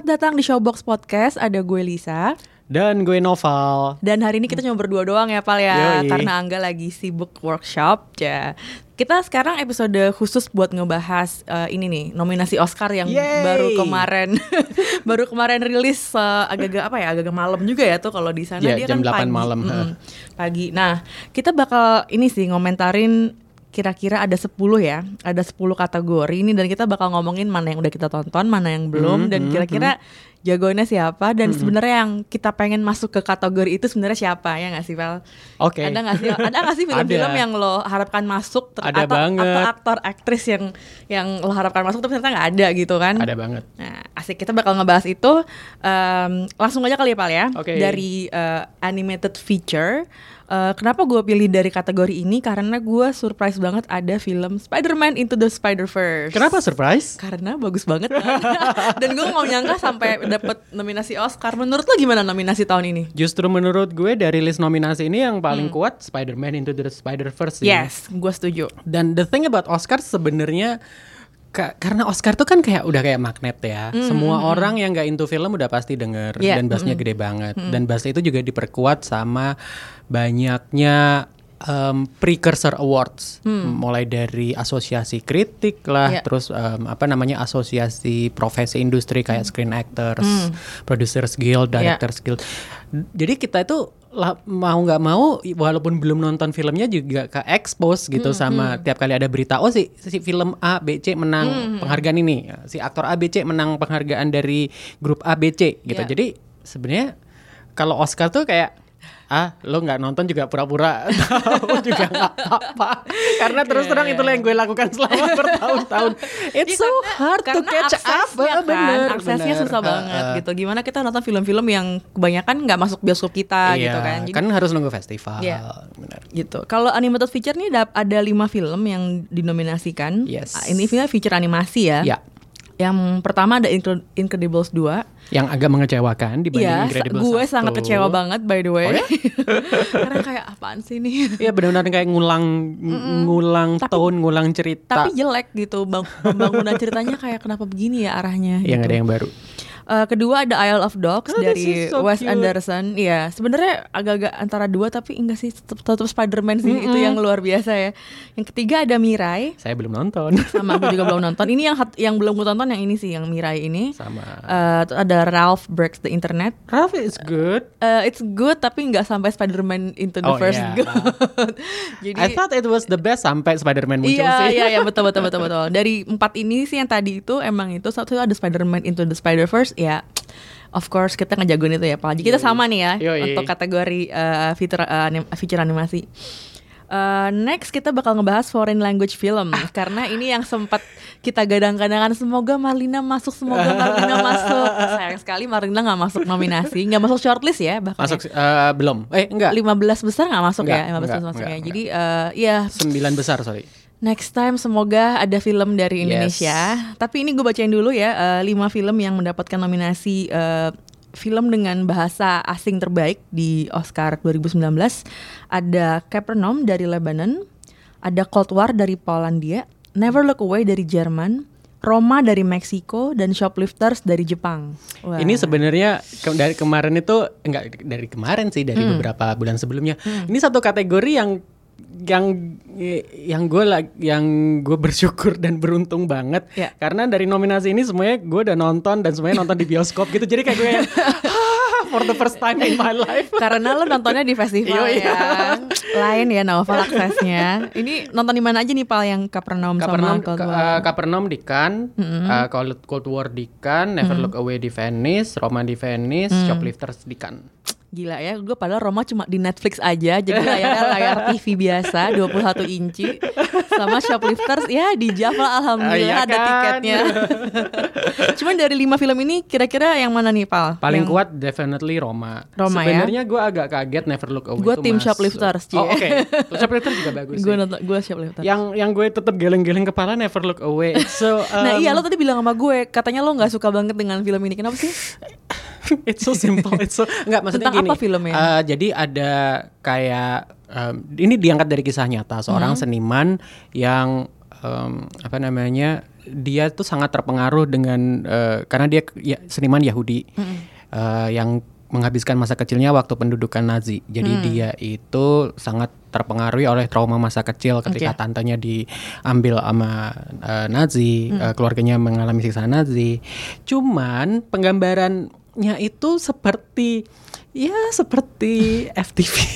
Selamat datang di Showbox Podcast. Ada gue Lisa. Dan gue Noval. Dan hari ini kita cuma berdua doang ya, Pal ya. Yoi. Karena Angga lagi sibuk workshop. Ya. Kita sekarang episode khusus buat ngebahas eh, ini nih, nominasi Oscar yang Yeay. baru kemarin baru kemarin rilis eh, agak-agak apa ya, agak-agak malam juga ya tuh kalau di sana Iya, dia jam kan 8 pagi. malam, ha. pagi. Nah, kita bakal ini sih ngomentarin kira-kira ada 10 ya, ada 10 kategori ini dan kita bakal ngomongin mana yang udah kita tonton, mana yang belum Hmm, dan kira-kira jagoannya siapa dan sebenarnya yang kita pengen masuk ke kategori itu sebenarnya siapa ya nggak sih Val? Oke. Ada nggak sih ada nggak sih film-film yang lo harapkan masuk ter- Ada atau, banget. atau aktor aktris yang yang lo harapkan masuk tapi ternyata nggak ada gitu kan? Ada banget. Nah, asik kita bakal ngebahas itu Em, langsung aja kali ya Pal ya. Oke. Dari eh, animated feature. Eh, kenapa gue pilih dari kategori ini? Karena gue surprise banget ada film Spider-Man Into the Spider-Verse. Kenapa surprise? Karena bagus banget kan? Dan gue nggak nyangka sampai dapet nominasi Oscar. Menurut lo gimana nominasi tahun ini? Justru menurut gue dari list nominasi ini yang paling kuat Spider-Man Into the Spider-Verse. Yes, gue setuju. Dan the thing about Oscar sebenarnya ka- karena Oscar tuh kan kayak udah kayak magnet ya. Semua orang yang nggak into film udah pasti denger Yeah, dan bassnya gede banget. Dan bass itu juga diperkuat sama banyaknya em, precursor awards, mulai dari asosiasi kritik lah, Yeah. terus em, apa namanya asosiasi profesi industri kayak screen actors, producers guild, directors guild. Jadi kita itu lah- mau nggak mau walaupun belum nonton filmnya juga ke expose gitu sama tiap kali ada berita oh si si film A B C menang penghargaan ini. Si aktor A B C menang penghargaan dari grup A B C gitu. Ya. jadi sebenarnya kalau Oscar tuh kayak ah lo nggak nonton juga pura-pura tahu juga nggak apa karena terus terang iya, itulah yang gue lakukan selama bertahun-tahun it's Iya, so karena- hard to karena catch up aksesnya kan, bener aksesnya bener. susah Uh, banget uh. gitu. Gimana kita nonton film-film yang kebanyakan nggak masuk bioskop kita iya, gitu kan? Jadi kan harus nunggu festival Iya. bener gitu. Kalau animated feature nih ada, lima film yang dinominasikan. Yes. Ah, Ini film feature animasi ya. ya Yang pertama ada Incred- Incredibles 2. yang agak mengecewakan dibanding sa- Incredibles gue 1. sangat kecewa banget by the way. Oh ya? Karena kayak apaan sih ini? Iya benar-benar kayak ngulang ngulang tone, ngulang cerita. Tapi jelek gitu, bang pembangunan ceritanya kayak kenapa begini ya arahnya. yang gitu. ada yang baru. Eh, kedua ada Isle of Dogs Oh, dari so Wes cute. Anderson. Iya, sebenarnya agak-agak antara dua tapi enggak sih tetap, tetap Spider-Man sih itu yang luar biasa ya. Yang ketiga ada Mirai. Saya belum nonton. Sama aku juga belum nonton. Ini yang hat- yang belum gue tonton yang ini sih yang Mirai ini. Sama. Eh, terus ada Ralph Breaks the Internet. Ralph is good. Eh, it's good tapi nggak sampai Spider-Man Into the Oh, First iya. Good. Jadi I thought it was the best sampai Spider-Man muncul Iya sih. iya iya betul betul betul betul. Dari empat ini sih yang tadi itu emang itu satu ada Spider-Man Into the Spider-Verse ya. Of course kita ngejagoin itu ya Pak. Jadi kita sama nih ya Yoi. untuk kategori eh, feature eh, anim- feature animasi. Eh, next kita bakal ngebahas foreign language film karena ini yang sempat kita gadang-gadangan semoga Marlina masuk semoga Marlina masuk sayang sekali Marlina nggak masuk nominasi nggak masuk shortlist ya bahkan Masuk eh, belum? Eh enggak. 15 besar nggak masuk Enggak, ya 15 enggak, besar masuk enggak, ya jadi eh, ya Sembilan besar sorry. Next time semoga ada film dari Yes. Indonesia. Tapi ini gue bacain dulu ya eh, lima film yang mendapatkan nominasi eh, film dengan bahasa asing terbaik di Oscar 2019. Ada Capernaum dari Lebanon, ada Cold War dari Polandia, Never Look Away dari Jerman, Roma dari Meksiko dan Shoplifters dari Jepang. Wah. Ini sebenarnya ke- dari kemarin itu enggak dari kemarin sih dari Hmm. beberapa bulan sebelumnya. Ini satu kategori yang yang yang gue yang gue bersyukur dan beruntung banget Ya. karena dari nominasi ini semuanya gue udah nonton dan semuanya nonton di bioskop gitu jadi kayak gue "Ah, for the first time in my life karena lo nontonnya di festival ya. Lain ya novel aksesnya. Ini nonton di mana aja nih Pal yang Capernaum, Capernaum, sama Cold War? uh, Capernaum di Cannes, uh, Cold, War di Cannes, Never Look Away di Venice, Roma di Venice, Shoplifters di Cannes. Gila ya, gue padahal Roma cuma di Netflix aja, jadi layarnya layar TV biasa 21 inci sama Shoplifters ya di Java alhamdulillah Ah, iya ada kan? tiketnya. Cuman dari lima film ini kira-kira yang mana nih Pal? Paling Yang- kuat definitely Roma. Roma ya? Sebenarnya gue agak kaget Never Look Away. Gua itu tim masuk. Shoplifters, Cie. Oh oke, Shoplifters juga bagus. Gue sih. nonton, gue Shoplifters. Yang yang gue tetap geleng-geleng kepala Never Look Away. So nah um, iya lo tadi bilang sama gue, katanya lo nggak suka banget dengan film ini. Kenapa sih? it's so simple. It's so enggak maksudnya Tentang gini. apa filmnya? eh, jadi ada kayak um, ini diangkat dari kisah nyata seorang Hmm. seniman yang um, apa namanya dia tuh sangat terpengaruh dengan eh, karena dia ya, seniman Yahudi Hmm. eh, yang menghabiskan masa kecilnya waktu pendudukan Nazi. Jadi Hmm. dia itu sangat terpengaruh oleh trauma masa kecil ketika Oke. tantenya diambil sama eh, Nazi, Hmm. eh, keluarganya mengalami siksa Nazi. Cuman penggambarannya itu seperti ya seperti FTV.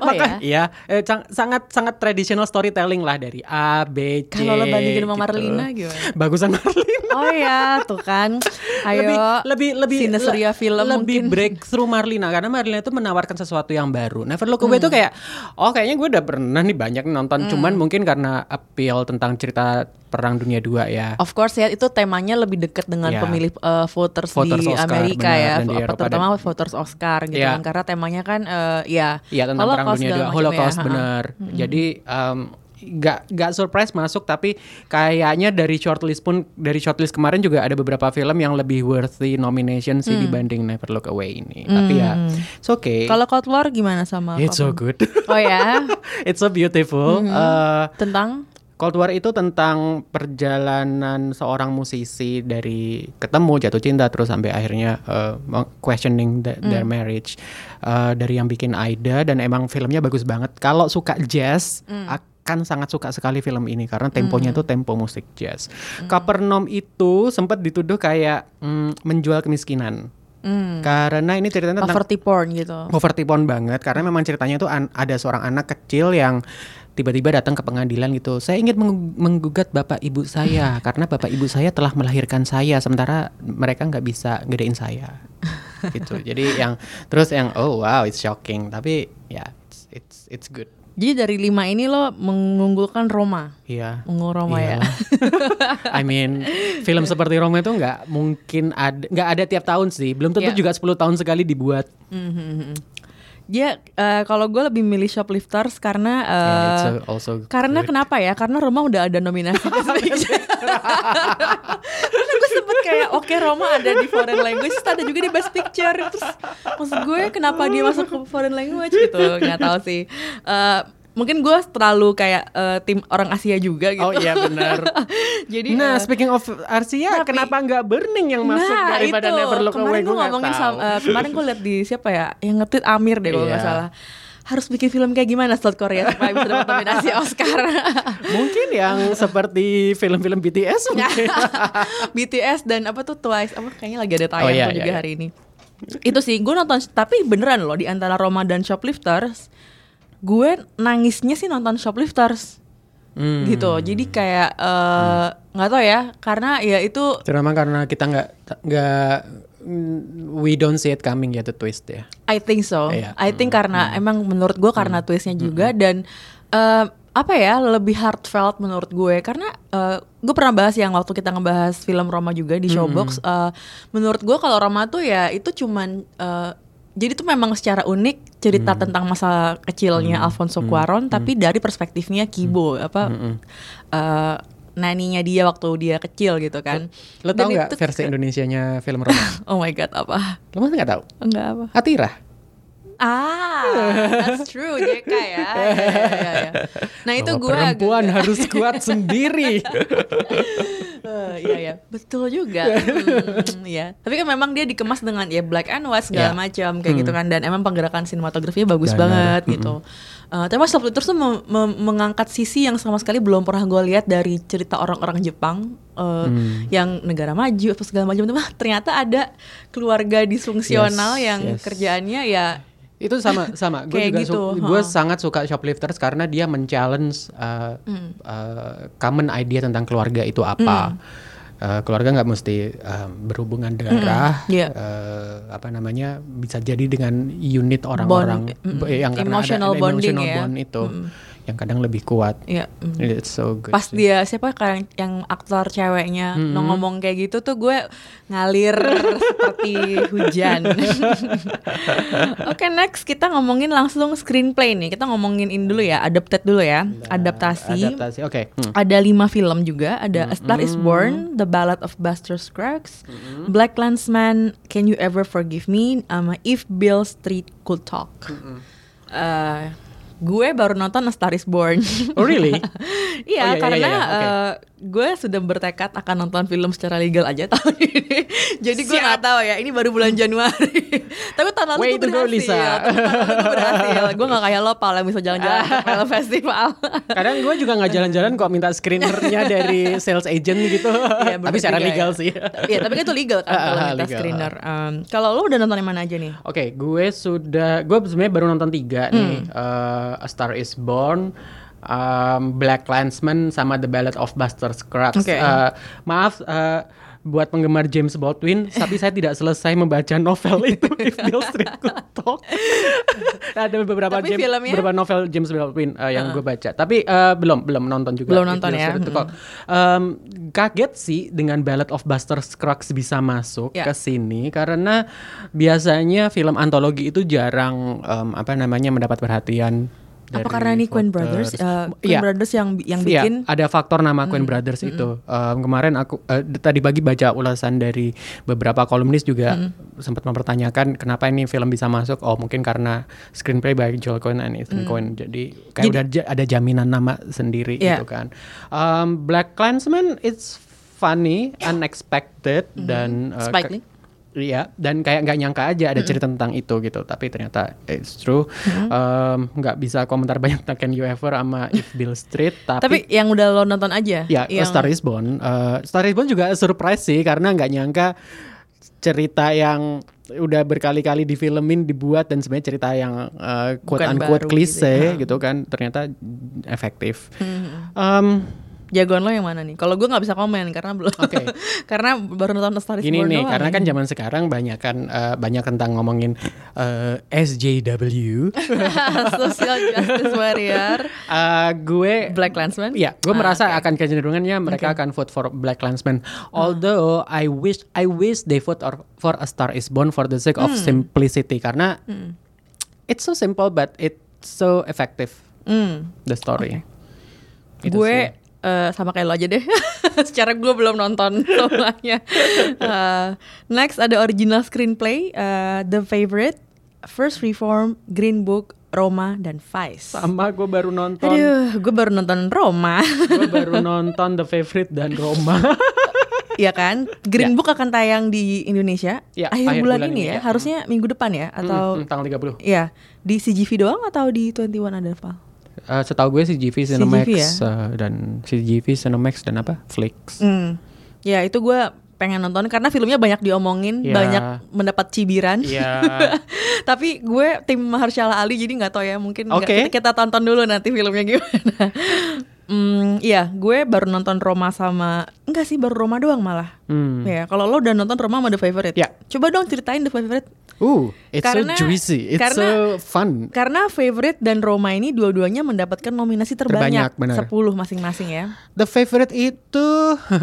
Oh Maka ya, eh, sang- sangat sangat traditional storytelling lah dari A, B, C. Kalau lo bandingin sama gitu. Marlina gimana? Bagusan Marlina. Oh ya, tuh kan. Ayo. lebih lebih lebih le- film lebih mungkin. breakthrough Marlina karena Marlina itu menawarkan sesuatu yang baru. Never Look Away itu Hmm. kayak oh kayaknya gue udah pernah nih banyak nonton cuman mungkin karena appeal tentang cerita perang dunia dua ya. Of course ya, itu temanya lebih dekat dengan Ya. pemilih uh, voters, Voters di Oscar, Amerika benar, ya, dan di Eropa terutama voters Oscar gitu Ya. kan, karena temanya kan uh, ya Iya tentang perang Holocaust dunia segala dua, macam Holocaust ya, ha-ha. bener. Jadi um, nggak nggak surprise masuk tapi kayaknya dari shortlist pun dari shortlist kemarin juga ada beberapa film yang lebih worthy nomination sih dibanding Never Look Away ini. Tapi ya, it's okay. Kalau Cold War gimana sama It's so good. Oh ya, It's so beautiful. Eh, tentang Cold War itu tentang perjalanan seorang musisi dari ketemu jatuh cinta terus sampai akhirnya uh, questioning the- their marriage Uh, dari yang bikin Aida dan emang filmnya bagus banget. Kalau suka jazz akan sangat suka sekali film ini karena temponya itu tempo musik jazz. Capernaum itu sempat dituduh kayak mm, menjual kemiskinan. Hmm, Karena ini ceritanya tentang poverty porn gitu. poverty porn banget karena memang ceritanya itu an- ada seorang anak kecil yang tiba-tiba datang ke pengadilan gitu. Saya ingin menggu- menggugat bapak ibu saya karena bapak ibu saya telah melahirkan saya sementara mereka nggak bisa gedein saya. gitu. Jadi yang terus yang oh wow it's shocking tapi ya it's it's, it's good. Jadi dari lima ini lo mengunggulkan Roma, Iya. unggul Roma ya. Iyalah. I mean, film seperti Roma itu nggak mungkin ada nggak ada tiap tahun sih. Belum tentu Iya. juga 10 tahun sekali dibuat. Mhm. Dia eh, kalau gue lebih milih Shoplifters karena eh, Yeah, a- also Karena good. kenapa ya? Karena Roma udah ada nominasi Picture. Karena gue sempet kayak oke Roma ada di foreign language, terus ada juga di Best Picture. Terus maksud gue kenapa dia masuk ke foreign language gitu? Nggak tahu sih. Eh, mungkin gue terlalu kayak eh, tim orang Asia juga gitu. Oh iya benar. Jadi Nah, eh, speaking of Arsia, tapi- kenapa nggak Burning yang masuk nah, daripada itu. Never Look kemarin Away? gue ngomongin tahu. sama eh, kemarin gue liat di siapa ya yang ngetit Amir deh kalau nggak Iya. salah harus bikin film kayak gimana South Korea supaya bisa dapat nominasi Oscar Mungkin yang seperti film-film BTS mungkin. BTS dan apa tuh Twice apa kayaknya lagi ada tayang Oh, iya, tuh iya, juga iya. hari ini itu sih gue nonton tapi beneran loh di antara Roma dan Shoplifters gue nangisnya sih nonton Shoplifters Hmm. gitu jadi kayak eh, nggak tahu ya karena ya itu Terutama karena kita nggak nggak mm, we don't see it coming ya the twist ya. I think so. Iya. I think karena emang menurut gue karena twistnya juga dan eh, apa ya lebih heartfelt menurut gue karena eh, gue pernah bahas yang waktu kita ngebahas film Roma juga di Showbox. eh, menurut gue kalau Roma tuh ya itu cuman eh, jadi tuh memang secara unik cerita tentang masa kecilnya Alfonso Cuarón tapi dari perspektifnya Kibo apa eh, naninya dia waktu dia kecil gitu kan. Lo Dan tau nggak itu- versi Indonesianya film Roma? Oh my god apa? Lo masa nggak tahu? Enggak apa? Atira. Ah, that's true JK ya. Ya, ya, ya. Nah itu gue perempuan harus kuat sendiri. Iya ya, betul juga. Hmm, Iya. Tapi kan memang dia dikemas dengan ya black and white segala Ya. macam kayak gitu kan dan emang penggerakan sinematografinya bagus banget gitu. Eh, tapi Mas Subtitlers tuh mengangkat sisi yang sama sekali belum pernah gue lihat dari cerita orang-orang Jepang eh, yang negara maju apa segala macam itu mah ternyata ada keluarga disfungsional Yes, yang yes. kerjaannya ya itu sama sama. Gue juga gitu, su- gue sangat suka shoplifters karena dia men-challenge uh, Hmm. uh, common idea tentang keluarga itu apa. Uh, keluarga nggak mesti uh, berhubungan darah, Mm, yeah. uh, apa namanya bisa jadi dengan unit orang-orang Bond, mm, yang karena emotional ada bonding emotional ya. bond itu yang kadang lebih kuat. Iya. mm. It's so good. Pas sih. dia siapa kan yang aktor ceweknya no ngomong kayak gitu tuh gue ngalir seperti hujan. Oke next kita ngomongin langsung screenplay nih. Kita ngomongin ini dulu ya, adapted dulu ya, adaptasi. Adaptasi. Oke. Hmm. Ada lima film juga. Ada A Star Is Born, The Ballad of Buster Scruggs, Black Landsman, Can You Ever Forgive Me, sama If Bill Street Could Talk. Eh, gue baru nonton A Star Is Born. Oh really? Iya, Oh, iya, iya, karena iya, oke. eh, gue sudah bertekad akan nonton film secara legal aja tahun ini. Jadi gue nggak tahu ya, ini baru bulan Januari. Tapi tahun lalu gue go, berhasil. Lisa. Tapi tahun lalu gue berhasil. Gue nggak kayak lo, Pal, yang bisa jalan-jalan ke film festival. Kadang gue juga nggak jalan-jalan kok minta screenernya dari sales agent gitu. Iya, tapi secara juga legal ya. sih. Iya, tapi kan itu legal kan Ah, kalau ah, minta legal. screener. Em, kalau lo udah nonton yang mana aja nih? Oke, gue sudah, gue sebenarnya baru nonton tiga nih, Hmm. Eh, A Star Is Born, um, Black Landsman, sama The Ballad of Buster Scruggs. Oke. Eh, maaf eh, buat penggemar James Baldwin, tapi saya tidak selesai membaca novel itu If Bill Street Could Talk. Ada beberapa Tapi James, filmnya? beberapa novel James Baldwin eh, yang gue baca, tapi eh, belum belum nonton juga. Belum nonton ya, Talk. Em, kaget sih dengan Ballad of Buster Scruggs bisa masuk Ya. ke sini karena biasanya film antologi itu jarang em, apa namanya mendapat perhatian. Apa karena ini Queen. Brothers? Eh, Queen Iya. Brothers yang yang Iya, bikin ada faktor nama Queen Brothers itu. Em, kemarin aku d- tadi pagi baca ulasan dari beberapa kolumnis juga sempat mempertanyakan kenapa ini film bisa masuk. Oh mungkin karena screenplay by Joel Coen and Ethan Coen. Jadi kayak Jadi- udah ada jaminan nama sendiri Iya. gitu kan. Em, Black Klansman it's funny, unexpected dan eh, Spike ke- Lee. Iya, dan kayak nggak nyangka aja ada cerita tentang itu gitu, tapi ternyata it's true. Em, Nggak bisa komentar banyak tentang Can You Ever sama If Bill Street, tapi, Tapi yang udah lo nonton aja. ya yang, Star Is Born, eh, Star Is Born juga surprise sih karena nggak nyangka cerita yang udah berkali-kali difilmin dibuat dan sebenarnya cerita yang eh, quote Bukan unquote klise gitu gitu, kan ternyata efektif. Hmm. Em, Jagoan lo yang mana nih? Kalau gue nggak bisa komen karena belum. Oke. karena baru nonton A Star Is Gini Born nih, doang. karena kan zaman sekarang banyak kan eh, banyak tentang ngomongin eh, SJW. Social Justice Warrior, Eh, gue Black Landsman. Ya, gue Ah, merasa oke. akan kecenderungannya mereka akan vote for Black Klansman. Although I wish I wish they vote or, for A Star Is Born for the sake of Hmm. simplicity karena it's so simple but it's so effective Hmm. the story. Itu gue sih. Eh, sama kayak lo aja deh. Secara gue belum nonton semuanya. Eh, next ada original screenplay, eh, The Favorite, First Reform, Green Book, Roma dan Vice. sama gue baru nonton Aduh, gue baru nonton Roma. gue baru nonton The Favorite dan Roma. Iya kan? Green Book akan tayang di Indonesia Ya, akhir, akhir bulan, bulan ini ini, ya. ya. Harusnya minggu depan ya atau Hmm, tanggal 30. Iya, di CGV doang atau di 21 ada apa? Eh, setahu gue CGV Cinemax CGV ya? eh, dan CGV Cinemax dan apa? Flix. Hmm. Ya, itu gue pengen nonton karena filmnya banyak diomongin, Ya. banyak mendapat cibiran. Iya. Tapi gue tim Mahershala Ali jadi nggak tahu ya mungkin Oke. kita, kita tonton dulu nanti filmnya gimana. Hmm, iya, gue baru nonton Roma sama enggak sih baru Roma doang malah. Hmm. Ya, kalau lo udah nonton Roma sama The Favorite. Ya. Coba dong ceritain The Favorite. Uh, it's Karena- so juicy. It's karena- so fun. Karena Favorite dan Roma ini dua-duanya mendapatkan nominasi terbanyak, Terbanyak, benar. 10 masing-masing ya. The Favorite itu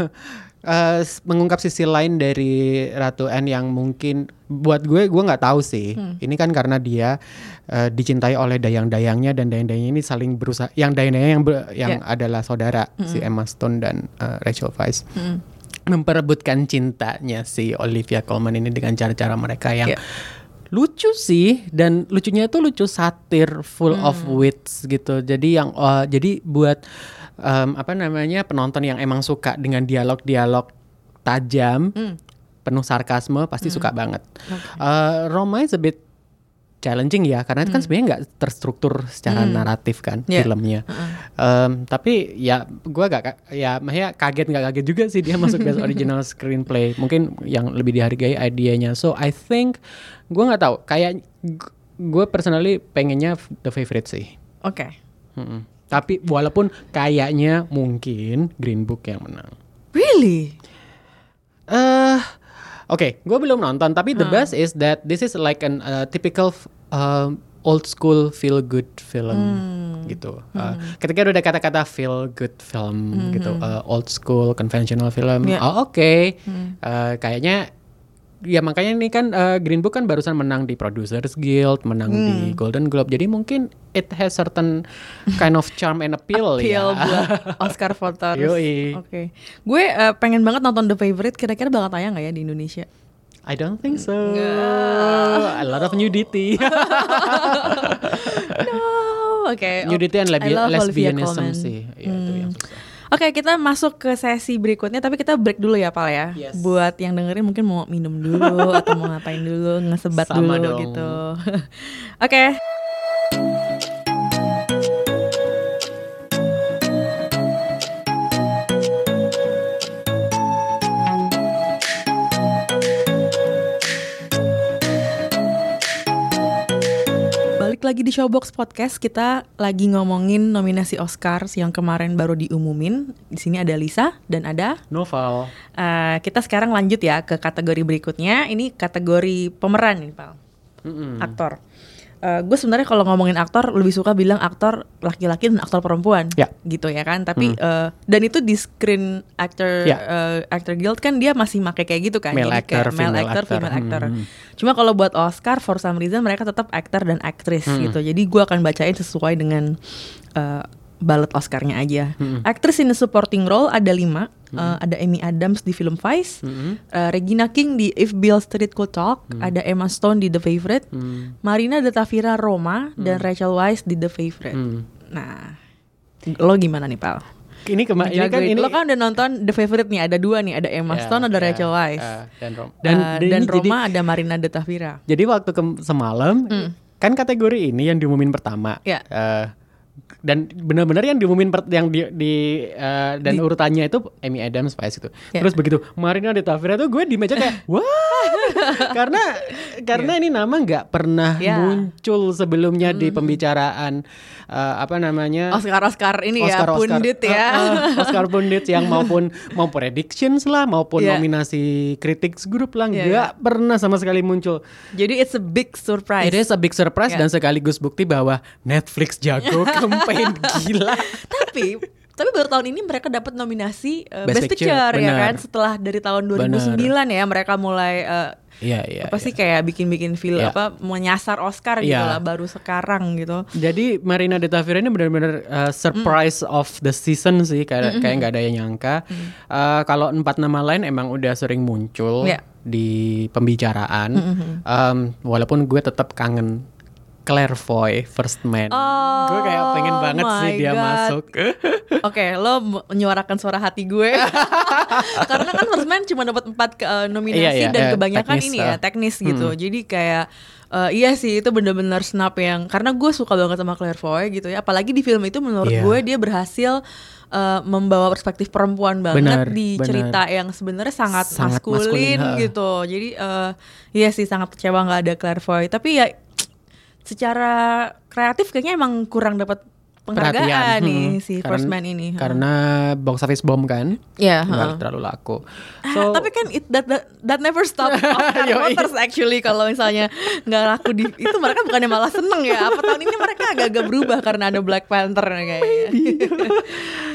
s- mengungkap sisi lain dari Ratu Anne yang mungkin buat gue gue nggak tahu sih. Ini kan karena dia eh, dicintai oleh dayang-dayangnya dan dayang-dayangnya ini saling berusaha. Yang dayang-dayang yang, ber- yang Ya. adalah saudara si Emma Stone dan eh, Rachel Weisz. Memperebutkan cintanya si Olivia Colman ini dengan cara-cara mereka yang Ya. lucu sih dan lucunya itu lucu satir full of wits gitu. Jadi yang eh, jadi buat em, apa namanya penonton yang emang suka dengan dialog-dialog tajam penuh sarkasme pasti suka banget. Eh, Roma is a bit challenging ya karena itu kan sebenarnya nggak terstruktur secara naratif kan Yeah. filmnya. Em, tapi ya gue gak ya maksudnya kaget nggak kaget juga sih dia masuk best original screenplay. Mungkin yang lebih dihargai idenya. So I think gue nggak tahu. Kayak gue personally pengennya the favorite sih. Oke. Mm-mm. tapi walaupun kayaknya mungkin Green Book yang menang. Really? Oke, gue belum nonton. Tapi the Hmm. best is that this is like an uh, typical uh, old school feel good film Hmm. gitu. Uh, Ketika udah kata-kata feel good film gitu, uh, old school conventional film. Hmm. Ya. Oh oke, Uh, kayaknya ya makanya ini kan uh, Green Book kan barusan menang di Producers Guild, menang Hmm. di Golden Globe. Jadi mungkin it has certain kind of charm and appeal, Appeal ya. buat Oscar voters. Oke. Gue eh, pengen banget nonton The Favorite. Kira-kira bakal tayang nggak ya di Indonesia? I don't think so. A lot of nudity. no. Oke. nudity and lesbianism sih. Ya, itu yang susah. Oke, kita masuk ke sesi berikutnya, tapi kita break dulu ya, Pal ya. Yes. Buat yang dengerin mungkin mau minum dulu atau mau ngapain dulu, ngesebat Sama dulu dong. gitu. Oke. Balik lagi di Showbox Podcast, kita lagi ngomongin nominasi Oscars yang kemarin baru diumumin. Di sini ada Lisa dan ada Novel. Eh, kita sekarang lanjut ya ke kategori berikutnya. Ini kategori pemeran nih, Pal. Mm-mm. Aktor. Gue sebenarnya kalau ngomongin aktor lebih suka bilang aktor laki-laki dan aktor perempuan, Ya. gitu ya kan. Tapi eh, dan itu di Screen Actor Ya. eh, Actor Guild kan dia masih make kayak gitu kan. Male Jadi kayak actor, male female actor, actor. female actor. Hmm. Cuma kalau buat Oscar for some reason mereka tetap aktor dan aktris Hmm. gitu. Jadi gue akan bacain sesuai dengan eh, ballot Oscarnya aja. Hmm. Actress in a supporting role ada lima. Eh, ada Amy Adams di film Vice, Hmm. eh, Regina King di If Bill Street Could Talk, ada Emma Stone di The Favorite, Hmm. Marina de Tavira Roma dan Rachel Weisz di The Favorite. Hmm. Nah, lo gimana nih Pal? Ini kema ini kan ini lo kan udah nonton The Favorite nih, ada dua nih, ada Emma Ya, Stone, ada ya, Rachel Weisz, ya, dan Rom dan, dan, ini Roma ada Marina de Tavira. Jadi, jadi waktu ke semalam kan kategori ini yang diumumin pertama. Ya. Eh, dan benar-benar yang diumumin per- yang di, di, eh, dan Di- urutannya itu Amy Adams Vice itu. Ya. Terus begitu Marina de Tavira tuh gue di meja kayak wah karena karena ini nama nggak pernah Ya. muncul sebelumnya di pembicaraan eh, apa namanya Oscar Oscar ini ya, pundit ya. Uh, uh, Oscar pundit yang maupun mau predictions lah maupun Iya. nominasi critics group lah Iya, nggak pernah sama sekali muncul. Jadi it's a big surprise. It is a big surprise Ya. dan sekaligus bukti bahwa Netflix jago campaign gila. tapi tapi baru tahun ini mereka dapat nominasi uh, Best Best, Picture, Picture, ya kan setelah dari tahun 2009 ya mereka mulai uh, Iya iya. apa iya. sih kayak bikin-bikin film Iya. apa menyasar Oscar gitu Iya. lah baru sekarang gitu. Jadi Marina de Tavira ini benar-benar uh, surprise of the season sih kayak kayak nggak ada yang nyangka. Uh, kalau empat nama lain emang udah sering muncul Iya. di pembicaraan. Um, walaupun gue tetap kangen Claire Foy First Man. Oh gue kayak pengen banget sih my dia God. masuk. Oke, lo menyuarakan suara hati gue. Karena kan First Man cuma dapat empat ke- eh, nominasi Iya, iya, dan iya, kebanyakan teknis, ini ya ah. teknis gitu. Jadi kayak eh, iya sih itu bener-bener snap yang karena gue suka banget sama Claire Foy gitu ya. Apalagi di film itu menurut Iya. gue dia berhasil eh, membawa perspektif perempuan banget Benar, di cerita yang sebenarnya sangat, Sangat maskulin, maskulin, gitu. Jadi eh, iya sih sangat kecewa nggak ada Claire Foy. Tapi ya secara kreatif kayaknya emang kurang dapat penghargaan Perhatian, nih hmm. si Karena- First Man ini. Karena box office bomb kan. Ya, nggak ha. terlalu laku. Ah, tapi kan it, that, that, that never stop voters actually kalau misalnya nggak laku di itu mereka bukannya malah seneng ya apa tahun ini mereka agak-agak berubah karena ada Black Panther kayaknya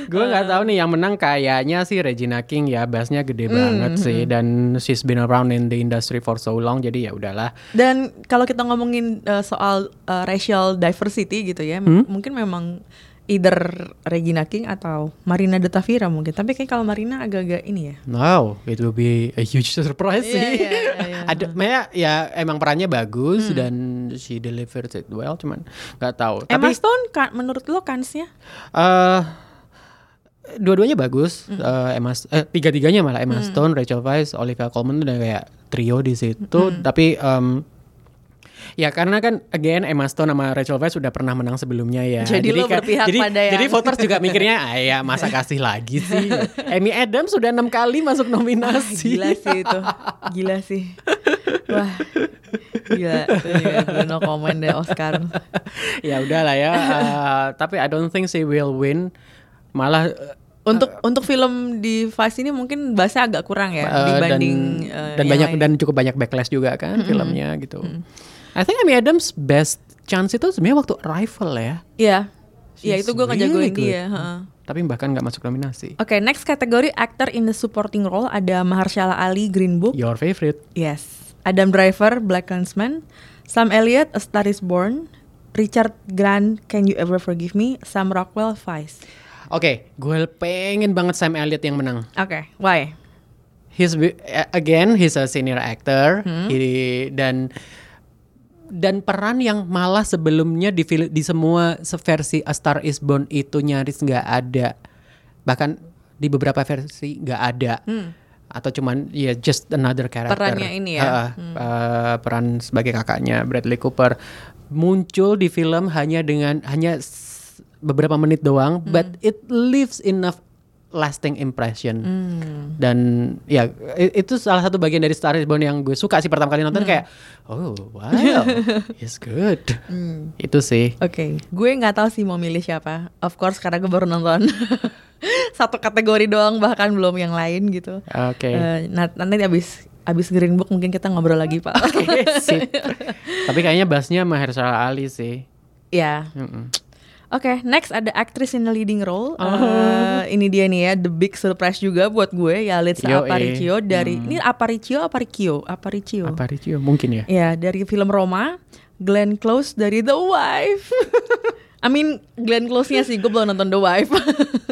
Gue nggak tahu nih yang menang kayaknya sih Regina King ya bassnya gede Hmm, banget sih dan she's been around in the industry for so long jadi ya udahlah. dan kalau kita ngomongin uh, soal uh, racial diversity gitu ya Hmm? mungkin memang either Regina King atau Marina de Tavira mungkin tapi kayak kalau Marina agak-agak ini ya Wow, it will be a huge surprise Iya, sih. iya, iya. Ada, Maya ya emang perannya bagus Hmm. dan she delivered it well, cuman nggak tahu. Emma Tapi Stone kan menurut lo kansnya eh dua-duanya bagus. Hmm. Eh, Emma, eh, tiga-tiganya malah Emma Stone, Rachel Weisz, Olivia Colman udah kayak trio di situ. Hmm. Tapi em, ya karena kan again Emma Stone sama Rachel Weisz sudah pernah menang sebelumnya ya. Jadi lo kayak- berpihak jadi, pada yang- Jadi voters juga mikirnya, ah ya masa kasih lagi sih. Amy Adams sudah enam kali masuk nominasi. Gila sih itu Gila sih Wah Gila Itu ya, gue no comment deh Oscar ya udahlah ya. eh, tapi I don't think she will win. Malah eh, untuk untuk film di Vice ini mungkin bahasa agak kurang ya Uh, dibanding dan, uh, dan banyak lain. dan cukup banyak backlash juga kan filmnya gitu. I think Amy Adams best chance itu sebenarnya waktu Arrival ya. Iya. Iya itu gue ngejagoin really dia. heeh. Tapi bahkan nggak masuk nominasi. Oke, next kategori actor in the supporting role ada Mahershala Ali Green Book. Your favorite? Yes. Adam Driver Black Clansman. Sam Elliott A Star Is Born. Richard Grant Can You Ever Forgive Me. Sam Rockwell Vice. Oke, gue pengen banget Sam Elliott yang menang. Oke, why? He's again he's a senior actor Hmm. He- dan dan peran yang malah sebelumnya di di semua se- versi A Star Is Born itu nyaris nggak ada bahkan di beberapa versi nggak ada atau cuman ya just another character Hmm. Perannya ini ya? Uh, peran sebagai kakaknya Bradley Cooper muncul di film hanya dengan hanya beberapa menit doang Hmm. but it leaves enough lasting impression Hmm. dan ya itu salah satu bagian dari Star is Born yang gue suka sih pertama kali Hmm. nonton kayak oh wow it's good Hmm. itu sih Oke, gue nggak tahu sih mau milih siapa. Of course karena gue baru nonton satu kategori doang bahkan belum yang lain gitu. oke Eh, nah, nanti abis abis Green Book mungkin kita ngobrol lagi pak. Sip. tapi kayaknya bassnya Mahershala Ali sih ya. Mm-mm. Oke, next ada actress in the leading role. Oh. Eh, ini dia nih ya, the big surprise juga buat gue ya Litsa. Aparicio dari ini Aparicio Aparicio Aparicio. apa Ricio mungkin ya Ya, dari film Roma, Glenn Close dari The Wife. I mean, Glenn Close-nya sih, gue belum nonton The Wife.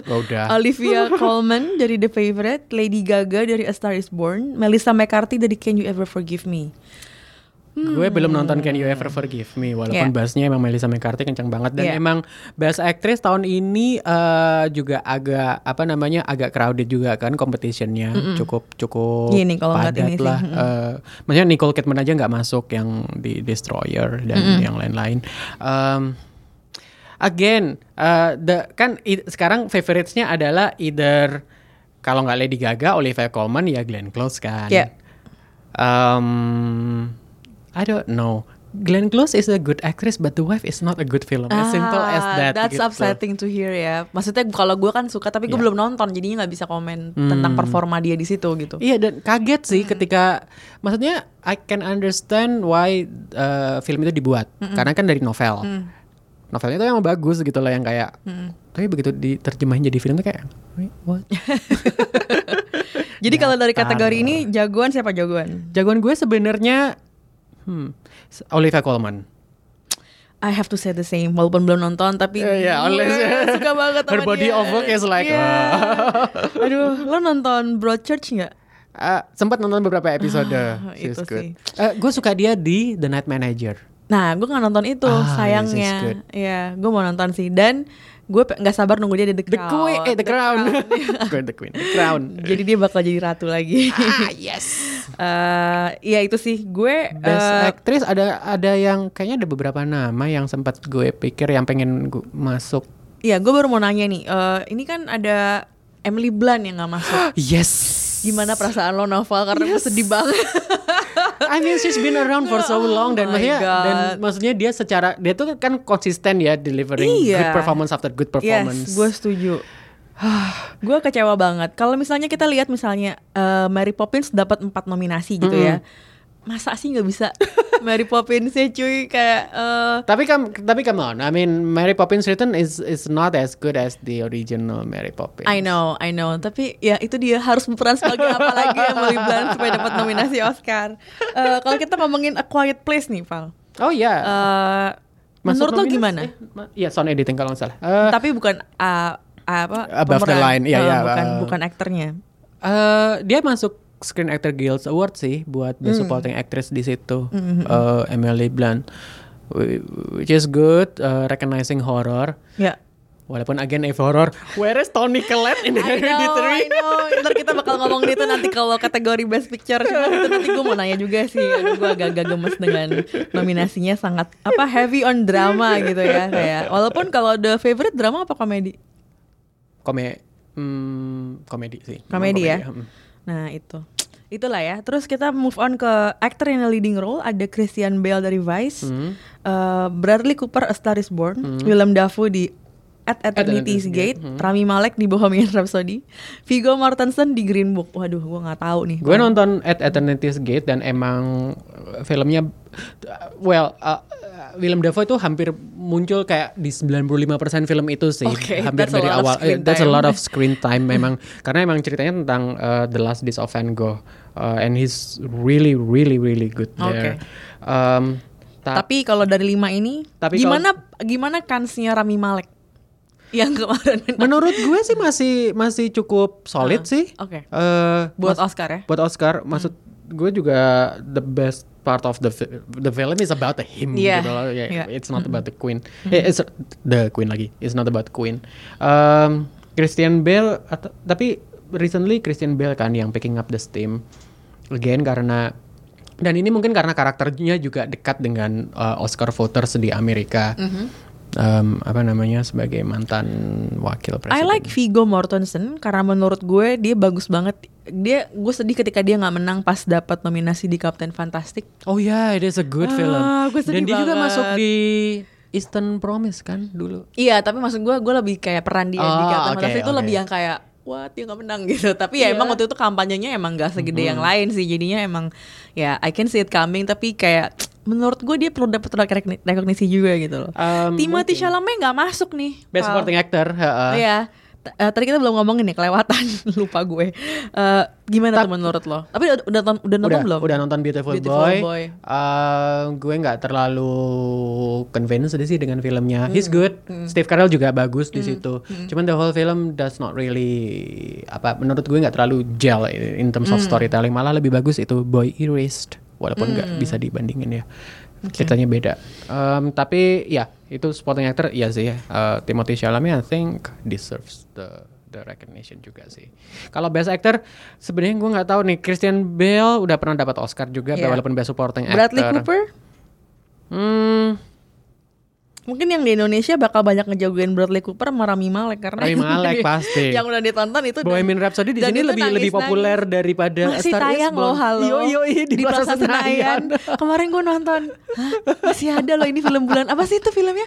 oh, udah Olivia Colman dari The Favorite, Lady Gaga dari A Star Is Born, Melissa McCarthy dari Can You Ever Forgive Me. Gue belum nonton Can You Ever Forgive Me walaupun Yeah. bassnya emang Melissa McCarthy kencang banget. Dan Yeah. emang bass actress tahun ini eh, juga agak apa namanya agak crowded juga kan competitionnya. Cukup cukup Iya nih, kalau ngeliat padat ini sih. lah. Eh, maksudnya Nicole Kidman aja nggak masuk yang di Destroyer dan yang lain-lain. Em, again eh, the kan sekarang favoritesnya adalah either kalau nggak Lady Gaga Olivia Colman ya Glenn Close kan. Yeah. Um, I don't know. Glenn Close is a good actress, but The Wife is not a good film. As simple as Ah, that. That's gitu. upsetting to hear ya. Maksudnya kalau gue kan suka tapi gue Yeah. belum nonton jadinya nggak bisa komen tentang performa dia di situ gitu. Iya dan kaget sih Hmm. ketika, maksudnya I can understand why uh, film itu dibuat, Hmm. karena kan dari novel. Novelnya itu emang bagus gitu lah yang kayak, Hmm. tapi begitu diterjemahin jadi film tuh kayak, "Wait, what? Jadi kalau dari kategori ini jagoan siapa jagoan? Jagoan gue sebenarnya, hmm, Olivia Colman. I have to say the same walaupun belum nonton tapi Eh, iya, gue oleh- suka banget sama Her body dia. of work is like, Iya. wah. Aduh, lo nonton Broadchurch nggak? Uh, sempat nonton beberapa episode. Ah, She's itu good. sih. Uh, gue suka dia di The Night Manager. Nah, gue nggak nonton itu Ah, yes, sayangnya. good. Iya, gue mau nonton sih dan gue nggak sabar nunggu dia di The The Crown. Queen, eh The, Crown. Gue The Queen, The Crown. Jadi dia bakal jadi ratu lagi. ah yes. Eh, iya itu sih gue Best eh, actress ada ada yang kayaknya ada beberapa nama yang sempat gue pikir yang pengen gu- masuk. Iya, gue baru mau nanya nih. eh, ini kan ada Emily Blunt yang nggak masuk. Yes. Gimana perasaan lo Novel karena gue sedih banget. I mean she's been around for so long dan Oh my maksudnya God. dan maksudnya dia secara dia tuh kan konsisten ya delivering Iya. good performance after good performance. Yes, gue setuju. gue kecewa banget. Kalau misalnya kita lihat misalnya eh, Mary Poppins dapat empat nominasi gitu ya. Masa sih nggak bisa Mary Poppins ya cuy kayak eh, Tapi kam tapi come on, I mean Mary Poppins written is is not as good as the original Mary Poppins. I know, I know. Tapi ya itu dia harus berperan sebagai apa lagi Emily Blunt supaya dapat nominasi Oscar. Eh, kalau kita ngomongin A Quiet Place nih, Val. Oh iya. Eh, Masuk menurut lo gimana? Eh, Iya, sound editing kalau nggak salah. Eh, Tapi bukan ah, apa Above the pemeran. line, iya, Eh, iya, bukan eh. bukan aktornya. eh, dia masuk Screen Actor Guild Award sih buat Hmm. Best Supporting Actress di situ. Eh, Emily Blunt, Wh- which is good, eh, recognizing horror. Ya. Walaupun again if horror, where is Tony Collette in I know, I Hereditary? know. Ntar kita bakal ngomong itu nanti kalau kategori Best Picture. Cuma itu nanti gue mau nanya juga sih. Aduh, gue agak-agak gemes dengan nominasinya sangat apa heavy on drama gitu ya. Kayak walaupun kalau the favorite drama apa komedi? Kome, hmm, komedi sih. Komedi ya. hmm. Nah itu. Itulah ya. Terus kita move on ke actor in a leading role. Ada Christian Bale dari Vice, Hmm. eh, Bradley Cooper A Star Is Born, Willem Dafoe di At Eternity's Gate, hmm. Rami Malek di Bohemian Rhapsody, Viggo Mortensen di Green Book. Waduh, gue nggak tahu nih. Gue nonton At Eternity's Gate dan emang uh, filmnya well uh, Willem Dafoe itu hampir muncul kayak di 95% film itu sih. Oke, hampir that's dari awal. Eh, that's a lot of screen time memang karena emang ceritanya tentang uh, The Last Days of Van Gogh uh, and he's really really really good there. Um, ta- Tapi kalau dari lima ini, Tapi gimana gimana kansnya Rami Malek yang kemarin? menurut gue sih masih masih cukup solid Ah, sih. oke. Eh, buat Oscar ya? buat Oscar maksud gue juga the best part of the the film is about the him Yeah, gitu loh. Ya, yeah. it's not about the queen. Eh, it's the queen lagi. It's not about queen. Um, Christian Bale atau, tapi recently Christian Bale kan yang picking up the steam again karena dan ini mungkin karena karakternya juga dekat dengan uh, Oscar voters di Amerika. Mm-hmm. Um, apa namanya sebagai mantan wakil I presiden. Like Viggo Mortensen karena menurut gue dia bagus banget. Dia gue sedih ketika dia nggak menang pas dapat nominasi di Captain Fantastic. Oh ya, it is a good Ah, film. gue sedih Dan dia juga banget. masuk di Eastern Promise kan dulu. Iya, tapi maksud gue gue lebih kayak peran dia di Oh, Captain oke, Fantastic itu lebih yang kayak what dia nggak menang gitu. Tapi ya Iya. emang waktu itu kampanyenya emang gak segede yang lain sih. Jadinya emang ya I can see it coming tapi kayak menurut gue dia perlu dapat recognition juga gitu loh. Um, Timothy. Chalamet nggak masuk nih. Best. Supporting Actor. Iya. T- eh, tadi kita belum ngomongin nih kelewatan lupa gue. Eh, gimana tuh menurut lo? Tapi udah udah, udah nonton Udah, belum? udah nonton Beautiful, Beautiful Boy. Boy. Uh, gue nggak terlalu convinced sih dengan filmnya. Hmm. He's good. Steve Carell juga bagus di situ. Cuman the whole film does not really apa menurut gue nggak terlalu gel in terms Hmm. of storytelling. Malah lebih bagus itu Boy Erased. Walaupun nggak Hmm. bisa dibandingin ya. Ceritanya beda. Um, tapi ya itu supporting actor iya sih ya. Uh, Timothy Chalamet I think deserves the the recognition juga sih. Kalau best actor sebenarnya gue nggak tahu nih Christian Bale udah pernah dapat Oscar juga Iya. walaupun best supporting Bradley actor. Cooper? Hmm, Mungkin yang di Indonesia bakal banyak ngejagoin Bradley Cooper sama Rami Malek karena Rami Malek pasti. yang udah ditonton itu dan- Bohemian Rhapsody di sini lebih lebih populer daripada A masih Star tayang loh halo. Yo yo iya, di, Plaza Senayan. kemarin gue nonton. Hah, masih ada loh ini film bulan apa sih itu filmnya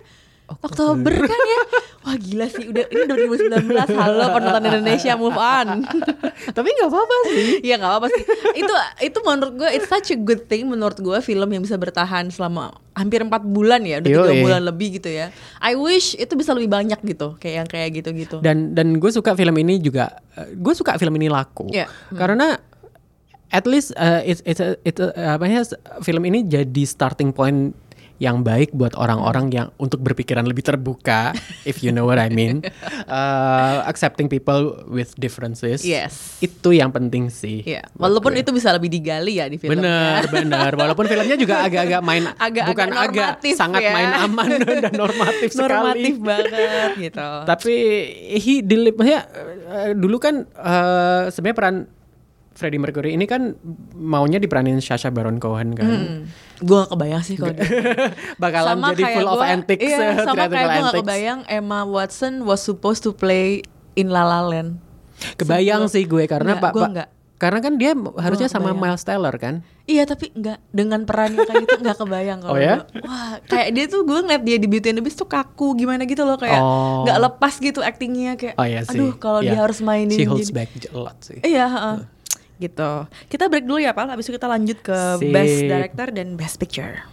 Oktober. Kan ya? Wah gila sih. Udah ini 2019 halo penonton Indonesia move on. Tapi nggak apa-apa sih. Iya nggak apa-apa sih. Itu itu menurut gue it's such a good thing menurut gue film yang bisa bertahan selama hampir empat bulan ya. Udah tiga Yoi. bulan lebih gitu ya. I wish itu bisa lebih banyak gitu. Kayak yang kayak gitu-gitu. Dan dan gue suka film ini juga. Gue suka film ini laku. Iya. karena at least uh, it's it's a- it's a- apa ya film ini jadi starting point yang baik buat orang-orang yang untuk berpikiran lebih terbuka, if you know what I mean, Uh, accepting people with differences. Yes. Itu yang penting sih. Iya, buat walaupun gue. itu bisa lebih digali ya di filmnya. Bener, bener. Walaupun filmnya juga agak-agak main, Agak-agak bukan agak, normatif sangat ya. main aman dan normatif, Normatif sekali. banget gitu. Tapi he dilip, maksudnya eh, dulu kan eh, sebenarnya peran Freddie Mercury ini kan maunya diperanin Sacha Baron Cohen kan. Hmm. Gue gak kebayang sih kalau dia. Bakalan Sama jadi full of gua- antics, Iya, eh, sama kayak gue gak kebayang Emma Watson was supposed to play in La La Land. Kebayang sih gue karena Pak enggak. karena kan dia harusnya nggak sama kebayang. Miles Teller kan. Iya tapi enggak dengan peran yang kayak gitu enggak kebayang kalau Oh ya? gua. Wah, kayak dia tuh gue ngeliat dia di Beauty and the Beast tuh kaku gimana gitu loh kayak Oh. nggak lepas gitu aktingnya kayak Oh iya sih. aduh kalau dia Iya. harus mainin She holds jadi- back a lot sih. Iya, heeh. Gitu. Kita break dulu ya, Pal. Habis itu kita lanjut ke Sip. Best Director dan Best Picture.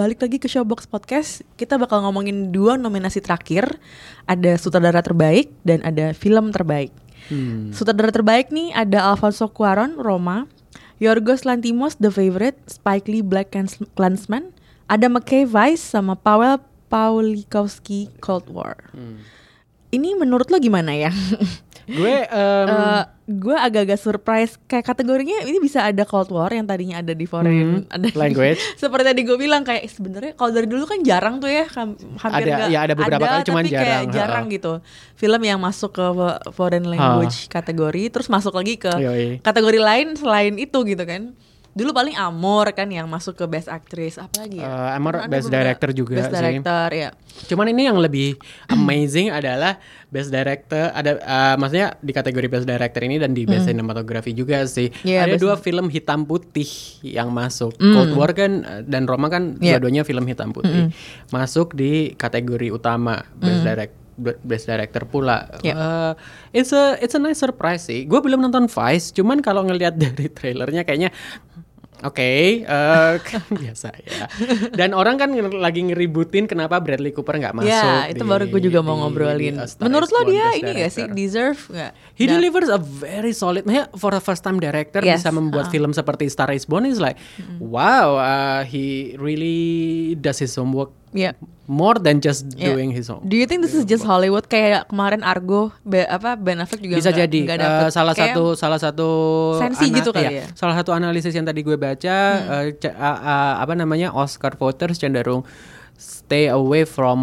Balik lagi ke Showbox Podcast, kita bakal ngomongin dua nominasi terakhir. Ada sutradara terbaik dan ada film terbaik. Hmm. Sutradara terbaik nih ada Alfonso Cuarón, Roma, Yorgos Lanthimos, The Favorite, Spike Lee, Black Clans- Klansman, ada McKay, Vice, sama Paweł Pawlikowski, Cold War. Hmm. Ini menurut lo gimana ya? Gue em, Eh, gue agak-agak surprise kayak kategorinya ini bisa ada Cold War yang tadinya ada di foreign Hmm, ada di- language. seperti tadi gue bilang kayak sebenarnya kalau dari dulu kan jarang tuh ya hampir Ada, nggak ya ada beberapa kali, cuman tapi kayak jarang, jarang ha-ha. gitu film yang masuk ke fo- foreign language kategori terus masuk lagi ke Yoi. kategori lain selain itu gitu kan dulu paling Amor kan yang masuk ke Best Actress apa lagi ya? Uh, Amor Ada Best Director juga Best sih. Director ya. Cuman ini yang lebih amazing adalah Best Director ada uh, maksudnya di kategori Best Director ini dan di Best Cinematography juga sih. Iya, ada Best- dua film hitam putih yang masuk. Cold War kan uh, dan Roma kan Iya. dua-duanya film hitam putih. Masuk di kategori utama Best Direct Best Director pula. Iya. Uh, it's a it's a nice surprise sih. Gue belum nonton Vice, cuman kalau ngelihat dari trailernya kayaknya Oke, eh, kan biasa ya. Dan orang kan lagi ngeributin kenapa Bradley Cooper nggak masuk. ya, itu di- baru gue juga mau ngobrolin. di Menurut lo dia ini gak sih deserve nggak? He Dan- delivers a very solid, maksudnya for a first time director Yes, bisa membuat uh. film seperti Star is Born is like, wow, uh, he really does his homework Ya. more than just Yeah. doing his own. Do you think this is just Hollywood kayak kemarin Argo be, apa Ben Affleck juga bisa nggak- jadi nggak eh, dapet. salah Kayak satu salah satu sensi gitu kali ya? Hmm. salah satu analisis yang tadi gue baca eh, ca- a- a- apa namanya Oscar voters cenderung stay away from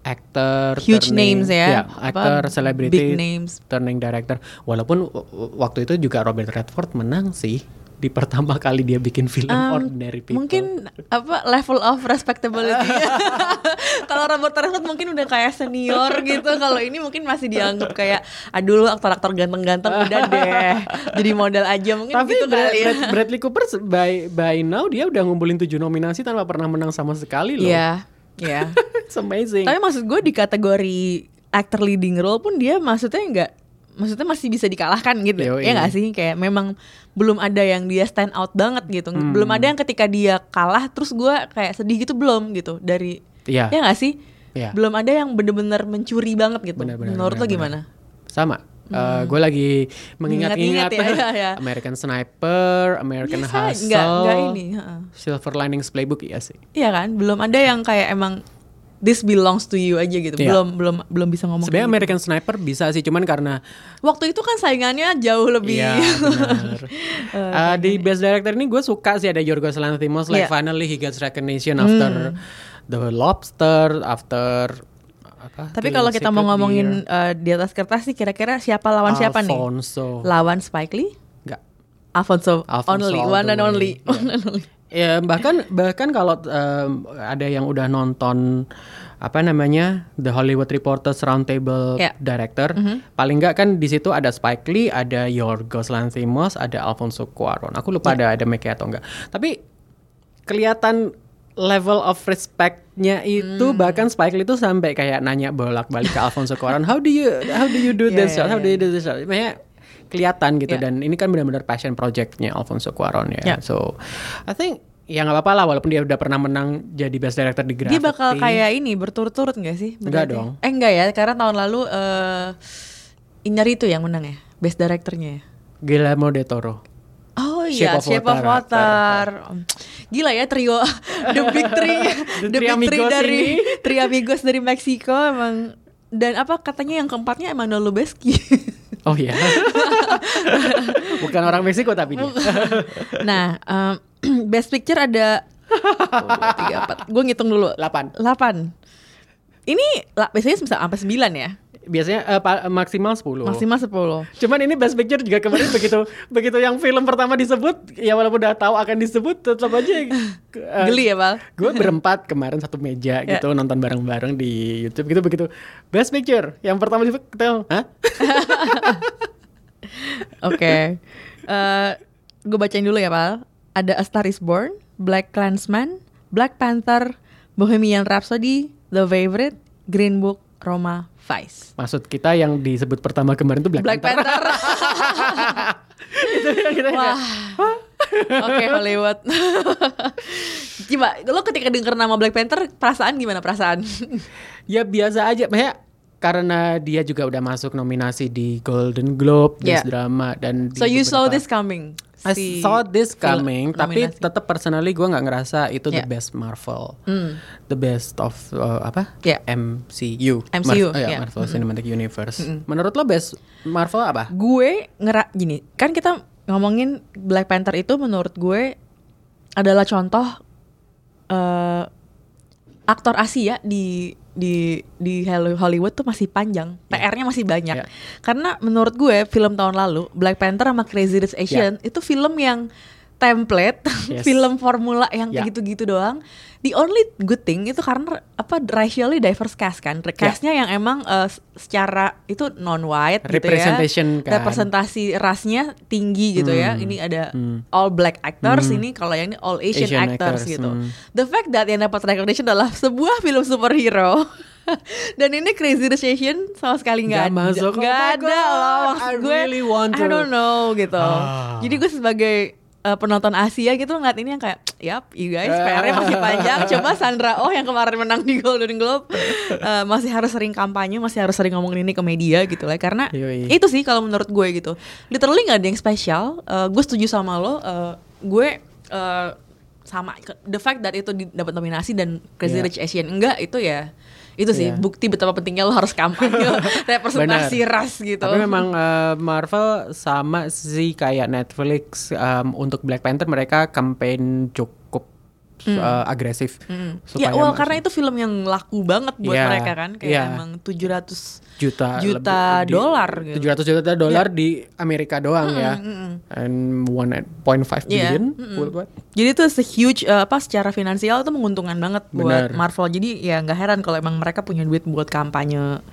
actor Huge names ya, actor apa, celebrity big names. turning director walaupun w- waktu itu juga Robert Redford menang sih di pertama kali dia bikin film Um, Ordinary People Mungkin apa level of respectability. Kalau Robert Redford mungkin udah kayak senior gitu. Kalau ini mungkin masih dianggap kayak aduh lu aktor-aktor ganteng-ganteng udah deh. Jadi modal aja mungkin tapi gitu Brad- kali ya. Brad- Bradley Cooper by by now dia udah ngumpulin tujuh nominasi tanpa pernah menang sama sekali loh Iya, iya. it's amazing Tapi maksud gue di kategori actor leading role pun dia maksudnya nggak maksudnya masih bisa dikalahkan gitu Yoi. ya nggak sih kayak memang belum ada yang dia stand out banget gitu Hmm. belum ada yang ketika dia kalah terus gue kayak sedih gitu belum gitu dari Iya. ya nggak sih Iya. belum ada yang bener-bener mencuri banget gitu Benar, benar, menurut lo gimana sama gue lagi mengingat-ingat ya, ya, ya. American Sniper, American Biasa, Hustle, nggak nggak ini. Silver Linings Playbook iya sih. iya kan belum ada yang kayak emang this belongs to you aja gitu Iya. belum belum belum bisa ngomong Sebenarnya gitu. American Sniper bisa sih, cuman karena waktu itu kan saingannya jauh lebih Iya benar. Uh, di Best Director ini gue suka sih ada Yorgos Lanthimos like Iya. finally he gets recognition after The Lobster, after apa? Tapi kalau kita mau ngomongin uh, di atas kertas sih kira-kira siapa lawan siapa nih? Alfonso. Lawan Spike Lee? Enggak. Alfonso, Alfonso only, one and only. Iya. One and only. Ya bahkan bahkan kalau em, ada yang udah nonton apa namanya The Hollywood Reporters Roundtable Ya. Director, paling nggak kan di situ ada Spike Lee, ada Yorgos Lanthimos, ada Alfonso Cuarón. Aku lupa ada ada Meke atau enggak. Tapi kelihatan level of respectnya itu bahkan Spike Lee itu sampai kayak nanya bolak-balik ke Alfonso Cuarón, how do you how do you do Yeah, this yeah, shot? How do yeah. you do this shot? Makanya kelihatan gitu Yeah. dan ini kan benar-benar passion projectnya Alfonso Cuarón ya. Yeah. So I think ya nggak apa-apa lah walaupun dia udah pernah menang jadi best director di Gravity. Dia bakal kayak ini berturut-turut gak sih? Enggak dong. Eh enggak ya, karena tahun lalu eh Inyari itu yang menang ya, best directornya ya. Guillermo del Toro. Oh Shape iya, of Shape of Water. Water. Gila ya trio The Big Three, The The Big Three dari. Three Amigos dari Meksiko emang dan apa katanya yang keempatnya Emmanuel Lubezki. Oh iya. Bukan orang Meksiko tapi dia. nah, em, best picture ada tiga, empat. Gue ngitung dulu. 8. 8 Ini lah, biasanya bisa sampai 9 ya. Biasanya pa- maksimal 10. Maksimal 10. Cuman ini best picture juga kemarin begitu begitu yang film pertama disebut ya walaupun udah tahu akan disebut tetap aja eh, Geli ya, Bal? gue berempat kemarin satu meja Ya. gitu nonton bareng-bareng di YouTube gitu begitu best picture yang pertama disebut kita hah Oke. Eh, gue bacain dulu ya, Pal. Ada A Star Is Born, Black Klansman, Black Panther, Bohemian Rhapsody, The Favorite, Green Book, Roma, Vice. maksud kita yang disebut pertama kemarin tuh Black, Black Panther. Panther. Itu Wah. Oke Hollywood. Coba lo ketika denger nama Black Panther perasaan gimana perasaan? ya biasa aja Maksudnya karena dia juga udah masuk nominasi di Golden Globe Yeah. Drama dan di so you saw this coming? I Si saw this film coming, tapi nominasi. tetap personally gue nggak ngerasa itu the Yeah. best Marvel, Hmm. the best of uh, apa? Yeah. MCU, MCU, Mar- oh ya, yeah. Marvel Cinematic Universe. Menurut lo best Marvel apa? gue ngera gini kan kita ngomongin Black Panther itu menurut gue adalah contoh eh aktor Asia di di di Hollywood tuh masih panjang, PR-nya masih banyak. Yeah. Karena menurut gue film tahun lalu Black Panther sama Crazy Rich Asian itu film yang template Yes. film formula yang Ya. kayak gitu-gitu doang. The only good thing itu karena apa racially diverse cast kan. Castnya yang emang s- secara itu non white gitu ya. Representation kan. Representasi rasnya tinggi gitu ya. Ini ada all black actors, ini kalau yang ini all Asian, Asian actors, actors, gitu. hmm. The fact that yang dapat recognition adalah sebuah film superhero. Dan ini Crazy Rich Asian sama sekali nggak ada, masuk. Oh ada loh. Maksud I gue, really want I to. don't know gitu. Ah. Jadi gue sebagai uh, penonton Asia gitu ngeliat ini yang kayak, yap, you guys, PR-nya masih panjang. Coba Sandra Oh yang kemarin menang di Golden Globe uh, masih harus sering kampanye, masih harus sering ngomongin ini ke media gitu lah. Karena Yoi. itu sih kalau menurut gue gitu. Literally nggak ada yang spesial. Uh, gue setuju sama lo. Uh, gue uh, sama the fact that itu dapat nominasi dan Crazy Yeah. Rich Asian enggak itu ya itu sih Yeah. bukti betapa pentingnya lo harus kampanye representasi Benar. ras gitu. Tapi memang uh, Marvel sama sih kayak Netflix um, untuk Black Panther mereka campaign cukup uh, agresif ya supaya well karena itu film yang laku banget buat Iya, mereka kan kayak iya. emang 700 juta juta dolar gitu. 700 juta dolar di Amerika doang ya. mm-mm. And 1.5 Iya, billion mm-mm. worldwide. Jadi itu se-huge uh, apa secara finansial itu menguntungkan banget buat Benar. Marvel. Jadi ya nggak heran kalau emang mereka punya duit buat kampanye.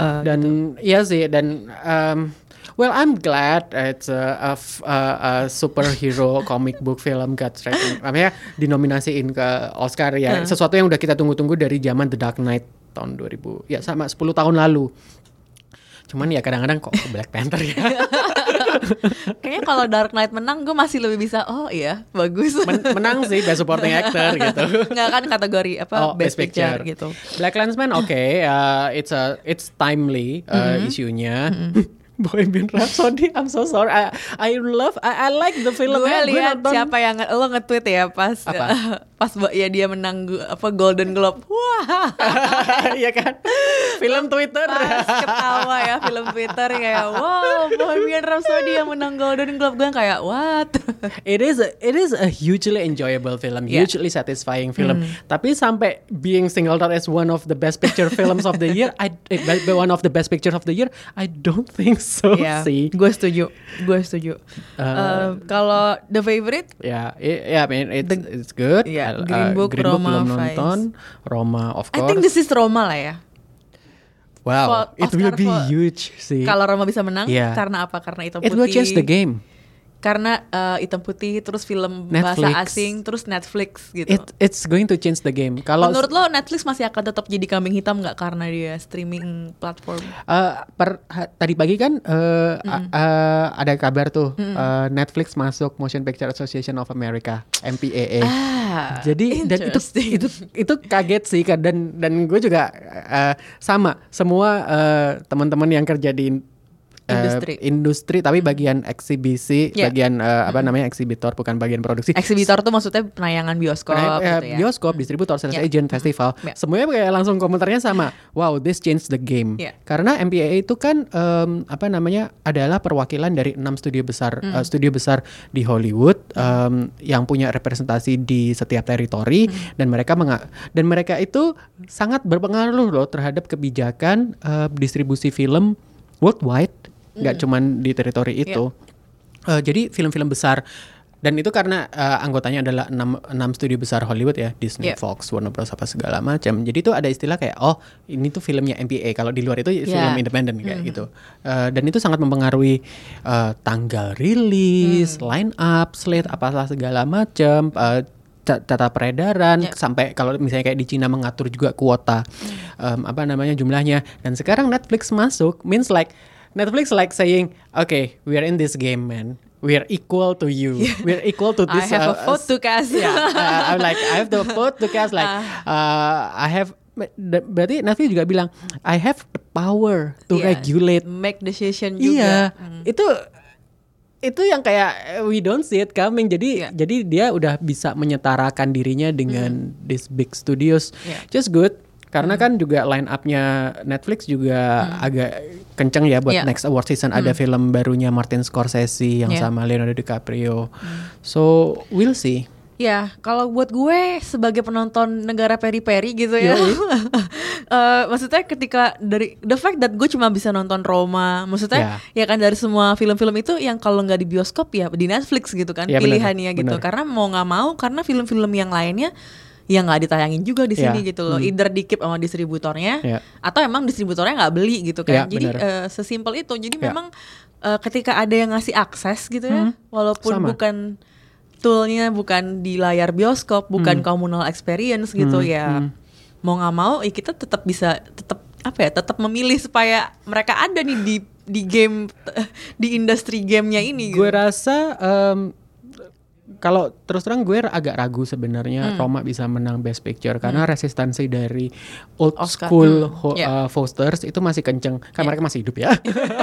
uh, dan iya sih dan um, well I'm glad it's a, a a- a superhero comic book film got rating makanya dinominasiin ke Oscar ya Hmm. sesuatu yang udah kita tunggu-tunggu dari zaman The Dark Knight tahun 2000 ya sama 10 tahun lalu cuman ya kadang-kadang kok Black Panther ya Kayaknya kalau Dark Knight menang gue masih lebih bisa oh iya bagus. Men- menang sih best supporting actor gitu Nggak kan kategori apa Oh, best, picture. gitu. Black Landsman oke, uh, it's a it's timely uh, Mm-hmm. isunya. Bohemian Rhapsody, I'm so sorry. I, I love, I, I like the film. gue lihat nonton- siapa yang lo nge-tweet ya pas Apa? pas ya dia menang apa Golden Globe. Wah. Iya kan? Film Twitter. Pas ketawa ya film Twitter kayak wow Bohemian Rhapsody yang menang Golden Globe gue kayak what? it is a, it is a hugely enjoyable film, Yeah. hugely satisfying film. Hmm. Tapi sampai being singled out as one of the best picture films of the year, I eh, one of the best picture of the year, I don't think so Iya, sih. gue setuju, gue setuju. Uh, Eh, kalau the favorite Ya, i- ya, I mean it's it's good. Yeah, Uh, Green Book, Green Book Roma, belum Vice. nonton, Roma of I course. think this is Roma lah ya. wow, for it will be for- huge sih. Kalau Roma bisa menang Iya. karena apa? Karena hitam It putih. will change the game. Karena eh, hitam putih terus film bahasa Netflix. asing terus Netflix gitu. It it's going to change the game. Kalau Menurut lo Netflix masih akan tetap jadi kambing hitam nggak karena dia streaming platform? Eh, per ha- tadi pagi kan eh, a- eh, ada kabar tuh eh, Netflix masuk Motion Picture Association of America (MPAA). Ah, Jadi dan itu itu itu kaget sih dan dan gue juga eh, sama semua eh, teman-teman yang kerja di eh, Industri. industri tapi bagian eksibisi Yeah. bagian eh, apa namanya eksibitor bukan bagian produksi Eksibitor tuh maksudnya penayangan bioskop eh, gitu ya. bioskop, distributor, sales Ya. agent, festival, Ya. semuanya kayak langsung komentarnya sama. Wow, this changed the game. Ya. Karena MPAA itu kan em, apa namanya adalah perwakilan dari enam studio besar, Hmm. eh, studio besar di Hollywood em, yang punya representasi di setiap teritori Hmm. dan mereka menga- dan mereka itu sangat berpengaruh loh terhadap kebijakan eh, distribusi film worldwide, nggak Hmm. cuman di teritori Ya. itu. Eh, jadi film-film besar dan itu karena eh, anggotanya adalah enam, enam studio besar Hollywood ya Disney, Yeah. Fox, Warner Bros apa segala macam. Jadi itu ada istilah kayak oh ini tuh filmnya MPA kalau di luar itu Yeah. film independen kayak gitu. Eh, dan itu sangat mempengaruhi eh, tanggal rilis, line up, slate apalah segala macam. eh, ca- tata peredaran Yeah. sampai kalau misalnya kayak di Cina mengatur juga kuota em, apa namanya jumlahnya dan sekarang Netflix masuk means like Netflix like saying okay we are in this game man. We are equal to you. We are equal to I this have a uh, vote to cast. yeah, uh, I'm like I have the vote to cast like uh, I have ber- berarti Netflix juga bilang I have the power to Yeah, regulate. Make decision iya. Juga. Hmm. itu itu yang kayak we don't see it coming. Jadi Iya. jadi dia udah bisa menyetarakan dirinya dengan this big studios. Iya. just good karena kan juga line up-nya Netflix juga agak kenceng ya buat Iya. next award season ada film barunya Martin Scorsese yang Iya. sama Leonardo DiCaprio so we'll see Ya, kalau buat gue sebagai penonton negara peri-peri gitu ya, uh, maksudnya ketika dari the fact that gue cuma bisa nonton Roma, maksudnya yeah. ya kan dari semua film-film itu yang kalau nggak di bioskop ya di Netflix gitu kan yeah, pilihannya bener, gitu. Bener. Karena mau nggak mau karena film-film yang lainnya yang nggak ditayangin juga di sini yeah. gitu loh. Hmm. Either dikip sama distributornya yeah. atau emang distributornya nggak beli gitu kan. Yeah, Jadi uh, sesimpel itu. Jadi yeah. memang uh, ketika ada yang ngasih akses gitu ya, hmm. walaupun Sama. bukan toolnya bukan di layar bioskop, bukan hmm. communal experience gitu hmm. ya. Hmm. Mau nggak mau, ya kita tetap bisa tetap apa ya, tetap memilih supaya mereka ada nih di di game di industri gamenya ini. Gue gitu. rasa um, kalau terus terang gue agak ragu sebenarnya hmm. Roma bisa menang Best Picture karena hmm. resistansi dari old Oscar. school hmm. ho, yeah. uh, Fosters itu masih kenceng. Kan yeah. mereka masih hidup ya.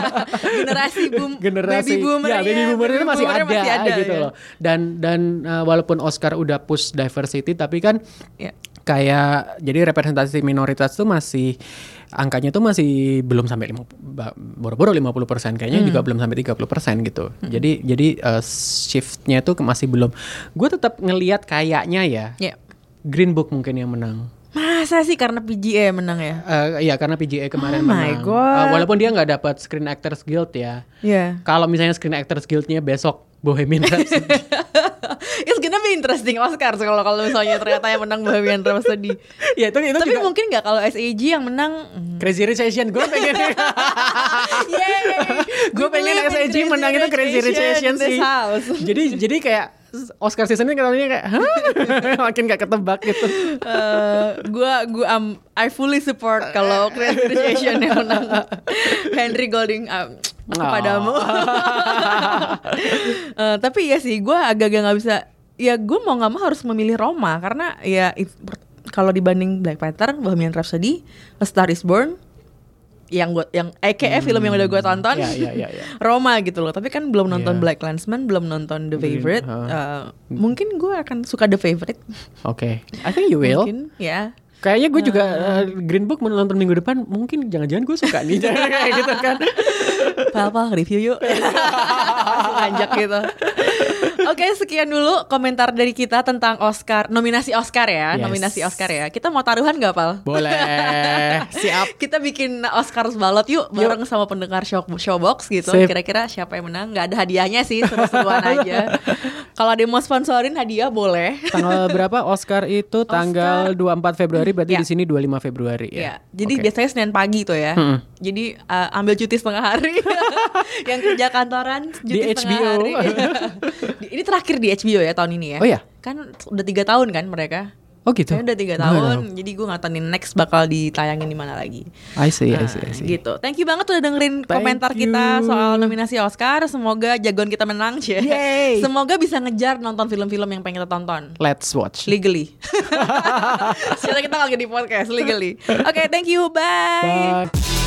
generasi boom, generasi baby boomer, ya, baby boomer itu masih ada, masih ada gitu ya. loh. Dan dan uh, walaupun Oscar udah push diversity, tapi kan yeah. Kayak jadi representasi minoritas tuh masih angkanya tuh masih belum sampai lima boro-boro 50 persen kayaknya hmm. juga belum sampai 30 persen gitu hmm. jadi jadi uh, shiftnya tuh masih belum gue tetap ngelihat kayaknya ya yeah. Green Book mungkin yang menang Masa sih karena PGA menang ya? Uh, iya karena PGA kemarin oh menang. My God. Uh, walaupun dia nggak dapat Screen Actors Guild ya. Iya. Yeah. Kalau misalnya Screen Actors Guildnya besok Bohemian Rhapsody. It's gonna be interesting Oscar kalau kalau misalnya ternyata yang menang Bohemian Rhapsody. ya itu itu Tapi juga... mungkin nggak kalau SAG yang menang hmm. Crazy Rich Asian gue pengen. gue pengen SAG menang itu Crazy Rich Asian sih. jadi jadi kayak Oscar season ini katanya kayak makin gak ketebak gitu. Uh, gua gua um, I fully support kalau Crazy Rich Asian yang menang Henry Golding um, kepadamu. uh, tapi ya sih, gue agak-agak nggak bisa. Ya gue mau nggak mau harus memilih Roma karena ya kalau dibanding Black Panther, Bohemian Rhapsody, A Star Is Born, yang gue yang EKF hmm. film yang udah gue tonton yeah, yeah, yeah, yeah. Roma gitu loh tapi kan belum nonton yeah. Black Landsman belum nonton The Favorite uh. Uh, mungkin gue akan suka The Favorite oke okay. I think you will mungkin ya Kayaknya gue juga uh, Green Book menonton minggu depan mungkin jangan-jangan gue suka nih kayak gitu kan. Pal, review yuk. Lanjak gitu. Oke, okay, sekian dulu komentar dari kita tentang Oscar, nominasi Oscar ya, yes. nominasi Oscar ya. Kita mau taruhan gak, Pal? Boleh. Siap. kita bikin Oscar balot yuk bareng yuk. sama pendengar show showbox gitu. Kira-kira siapa yang menang? Gak ada hadiahnya sih, seru-seruan aja. Kalau ada mau sponsorin hadiah boleh. Tanggal berapa Oscar itu? Oscar. Tanggal 24 Februari berarti ya. di sini 25 Februari ya. ya. Jadi okay. biasanya Senin pagi tuh ya. Hmm. Jadi uh, ambil cuti setengah hari. yang kerja kantoran di HBO. hari. ini terakhir di HBO ya tahun ini ya. Oh ya. Kan udah tiga tahun kan mereka. Oh gitu. Saya udah tiga tahun, jadi gue nih next bakal ditayangin di mana lagi. I see, nah, I see, I see. Gitu. Thank you banget udah dengerin Thank komentar you. kita soal nominasi Oscar. Semoga jagoan kita menang, sih. Semoga bisa ngejar nonton film-film yang pengen kita tonton. Let's watch. Legally. Sekarang kita lagi di podcast legally. Oke, okay, thank you. Bye. Bye.